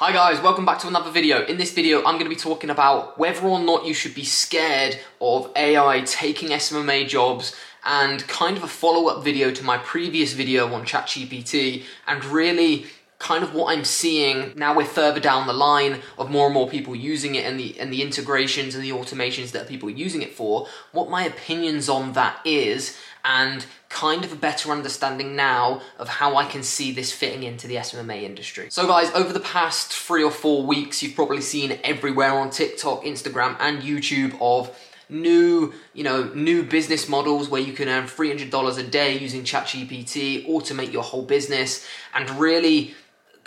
Hi guys, welcome back to another video. In this video, I'm going to be talking about whether or not you should be scared of AI taking SMMA jobs and kind of a follow-up video to my previous video on ChatGPT and really kind of what I'm seeing now we're further down the line of more and more people using it and the and the integrations and the automations that people are using it for, what my opinions on that is and kind of a better understanding now of how I can see this fitting into the SMMA industry. So guys, over the past three or four weeks, you've probably seen everywhere on TikTok, Instagram, and YouTube of new, you know, new business models where you can earn $300 a day using ChatGPT, automate your whole business, and really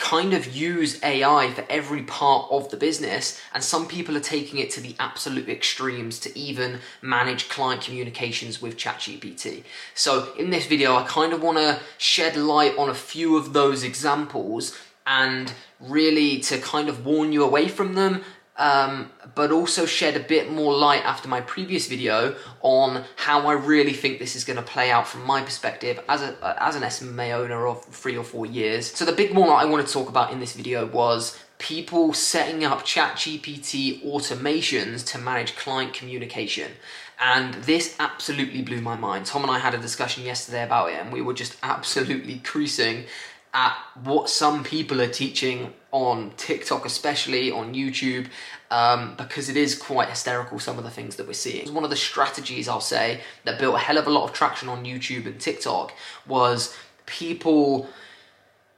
kind of use AI for every part of the business, and some people are taking it to the absolute extremes to even manage client communications with ChatGPT. So, in this video, I kind of want to shed light on a few of those examples and really to kind of warn you away from them um, but also shed a bit more light after my previous video on how I really think this is going to play out from my perspective as, a, as an SMMA owner of three or four years. So the big one I want to talk about in this video was people setting up ChatGPT automations to manage client communication. And this absolutely blew my mind. Tom and I had a discussion yesterday about it, and we were just absolutely creasing at what some people are teaching on TikTok, especially on YouTube, um, because it is quite hysterical some of the things that we're seeing. One of the strategies I'll say that built a hell of a lot of traction on YouTube and TikTok was people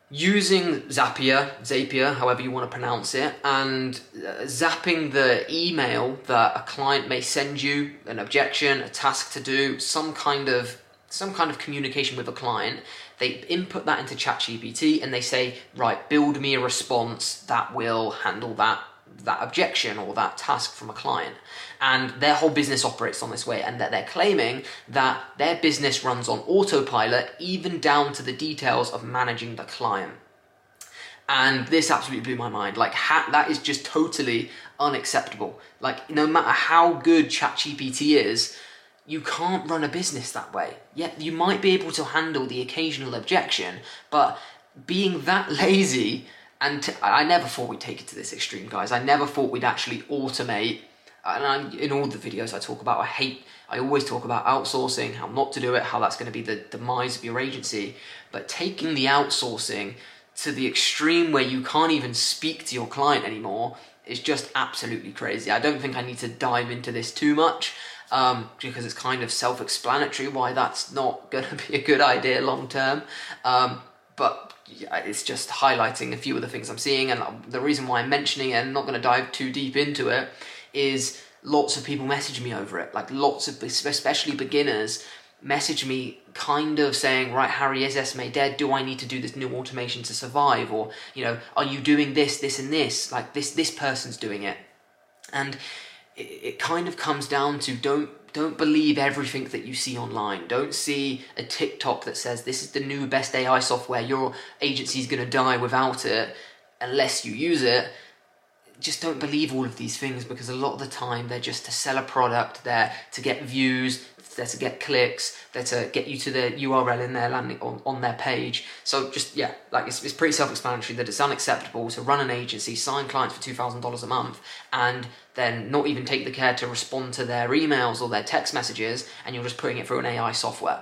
using Zapier, Zapier, however you want to pronounce it, and uh, zapping the email that a client may send you, an objection, a task to do, some kind of some kind of communication with a client, they input that into ChatGPT and they say, right, build me a response that will handle that that objection or that task from a client. And their whole business operates on this way, and that they're claiming that their business runs on autopilot, even down to the details of managing the client. And this absolutely blew my mind. Like, ha- that is just totally unacceptable. Like, no matter how good ChatGPT is, you can't run a business that way. Yet you might be able to handle the occasional objection, but being that lazy, and t- I never thought we'd take it to this extreme, guys. I never thought we'd actually automate. And I, in all the videos I talk about, I hate, I always talk about outsourcing, how not to do it, how that's going to be the demise of your agency. But taking the outsourcing to the extreme where you can't even speak to your client anymore is just absolutely crazy. I don't think I need to dive into this too much um, because it's kind of self explanatory why that's not going to be a good idea long term. Um, but yeah, it's just highlighting a few of the things I'm seeing, and the reason why I'm mentioning it and not going to dive too deep into it is lots of people message me over it. Like lots of, especially beginners, message me kind of saying, right, Harry, is SMA dead? Do I need to do this new automation to survive? Or, you know, are you doing this, this, and this? Like this, this person's doing it. And it, it kind of comes down to don't don't believe everything that you see online. Don't see a TikTok that says this is the new best AI software. Your agency is going to die without it unless you use it. Just don't believe all of these things because a lot of the time they're just to sell a product, they're to get views, they're to get clicks, they're to get you to the URL in their landing on, on their page. So just yeah, like it's, it's pretty self-explanatory that it's unacceptable to run an agency, sign clients for two thousand dollars a month, and then not even take the care to respond to their emails or their text messages, and you're just putting it through an AI software.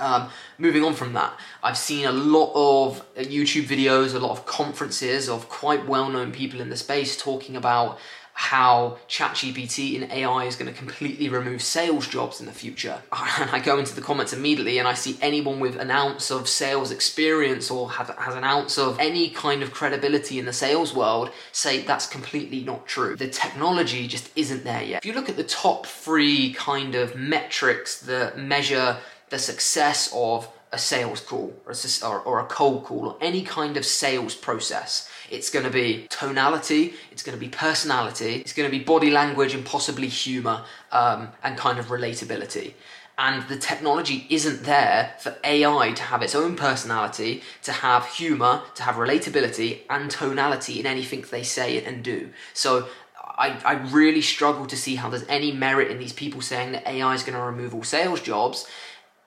Um, moving on from that, I've seen a lot of YouTube videos, a lot of conferences of quite well-known people in the space talking about how ChatGPT and AI is going to completely remove sales jobs in the future. And I go into the comments immediately and I see anyone with an ounce of sales experience or has, has an ounce of any kind of credibility in the sales world say that's completely not true. The technology just isn't there yet. If you look at the top three kind of metrics that measure the success of a sales call or a, or a cold call or any kind of sales process. It's going to be tonality, it's going to be personality, it's going to be body language and possibly humor um, and kind of relatability. And the technology isn't there for AI to have its own personality, to have humor, to have relatability and tonality in anything they say and do. So I, I really struggle to see how there's any merit in these people saying that AI is going to remove all sales jobs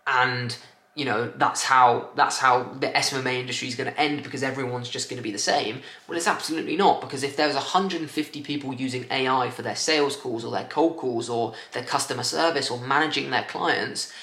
and you know that's how that's how the SMMA industry is going to end because everyone's just going to be the same. Well, it's absolutely not because if there's 150 people using AI for their sales calls or their cold calls or their customer service or managing their clients,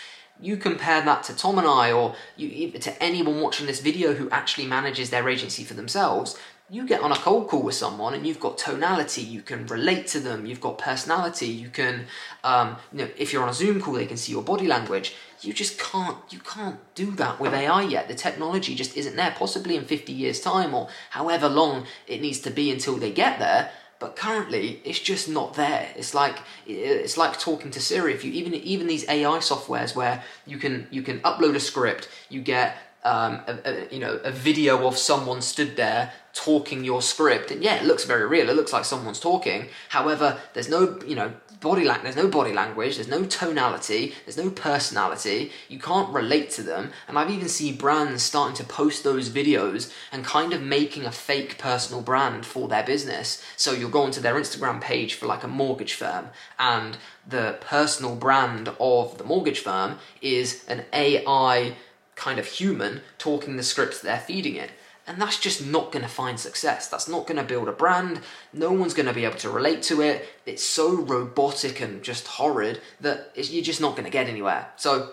you compare that to Tom and I or you, to anyone watching this video who actually manages their agency for themselves, you get on a cold call with someone and you've got tonality, you can relate to them, you've got personality, you can, um, you know, if you're on a Zoom call, they can see your body language. You just can't, you can't do that with AI yet. The technology just isn't there. Possibly in 50 years' time or however long it needs to be until they get there. But currently, it's just not there. It's like it's like talking to Siri. If you even even these AI softwares where you can you can upload a script, you get um, a, a, you know, a video of someone stood there talking your script, and yeah, it looks very real. It looks like someone's talking. However, there's no, you know, body lang- There's no body language. There's no tonality. There's no personality. You can't relate to them. And I've even seen brands starting to post those videos and kind of making a fake personal brand for their business. So you'll go onto their Instagram page for like a mortgage firm, and the personal brand of the mortgage firm is an AI kind of human talking the scripts they're feeding it. And that's just not going to find success. That's not going to build a brand. No one's going to be able to relate to it. It's so robotic and just horrid that you're just not going to get anywhere. So,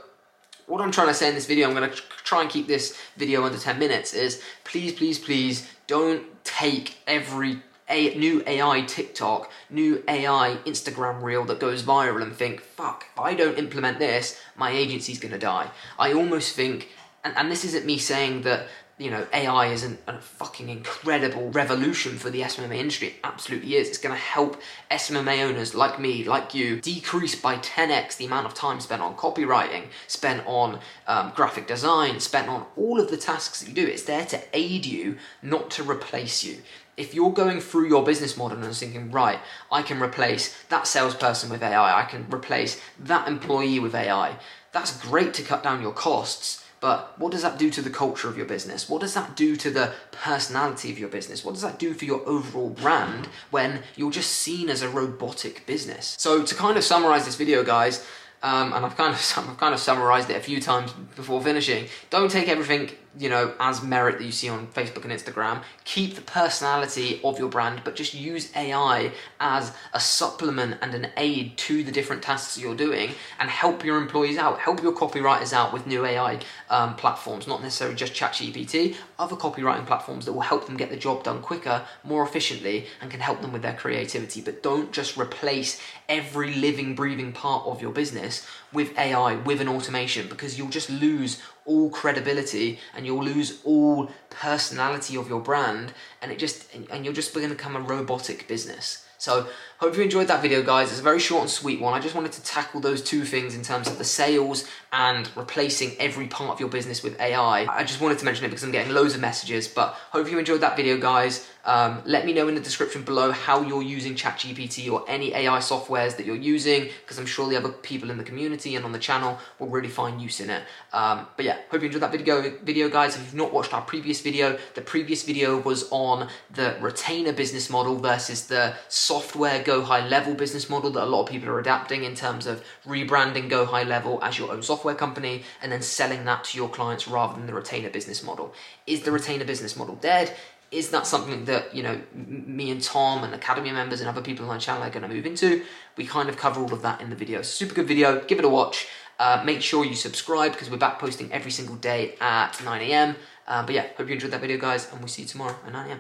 what I'm trying to say in this video, I'm going to try and keep this video under 10 minutes, is please, please, please don't take every a new AI TikTok, new AI Instagram reel that goes viral and think, fuck, if I don't implement this, my agency's gonna die. I almost think, and, and this isn't me saying that you know, AI is an, a fucking incredible revolution for the SMMA industry. It absolutely is. It's going to help SMMA owners like me, like you, decrease by 10x the amount of time spent on copywriting, spent on um, graphic design, spent on all of the tasks that you do. It's there to aid you, not to replace you if you're going through your business model and thinking, right, I can replace that salesperson with AI, I can replace that employee with AI, that's great to cut down your costs. But what does that do to the culture of your business? What does that do to the personality of your business? What does that do for your overall brand when you're just seen as a robotic business? So, to kind of summarize this video, guys, um, and I've kind of I've kind of summarized it a few times before finishing. Don't take everything you know, as merit that you see on Facebook and Instagram. Keep the personality of your brand, but just use AI as a supplement and an aid to the different tasks you're doing and help your employees out, help your copywriters out with new AI um, platforms, not necessarily just ChatGPT, other copywriting platforms that will help them get the job done quicker, more efficiently, and can help them with their creativity. But don't just replace every living, breathing part of your business with AI, with an automation, because you'll just lose all credibility and you'll lose all personality of your brand and it just and you're just become a robotic business. So hope you enjoyed that video guys. It's a very short and sweet one. I just wanted to tackle those two things in terms of the sales and replacing every part of your business with ai i just wanted to mention it because i'm getting loads of messages but hope you enjoyed that video guys um, let me know in the description below how you're using ChatGPT or any AI softwares that you're using, because I'm sure the other people in the community and on the channel will really find use in it. Um, but yeah, hope you enjoyed that video, video, guys. If you've not watched our previous video, the previous video was on the retainer business model versus the software GoHighLevel business model that a lot of people are adapting in terms of rebranding GoHighLevel as your own software company and then selling that to your clients rather than the retainer business model. Is the retainer business model dead? Is that something that you know me and Tom and Academy members and other people on my channel are going to move into? We kind of cover all of that in the video. Super good video. Give it a watch. Uh, make sure you subscribe because we're back posting every single day at 9 a.m. Uh, but yeah, hope you enjoyed that video, guys, and we'll see you tomorrow at 9 a.m.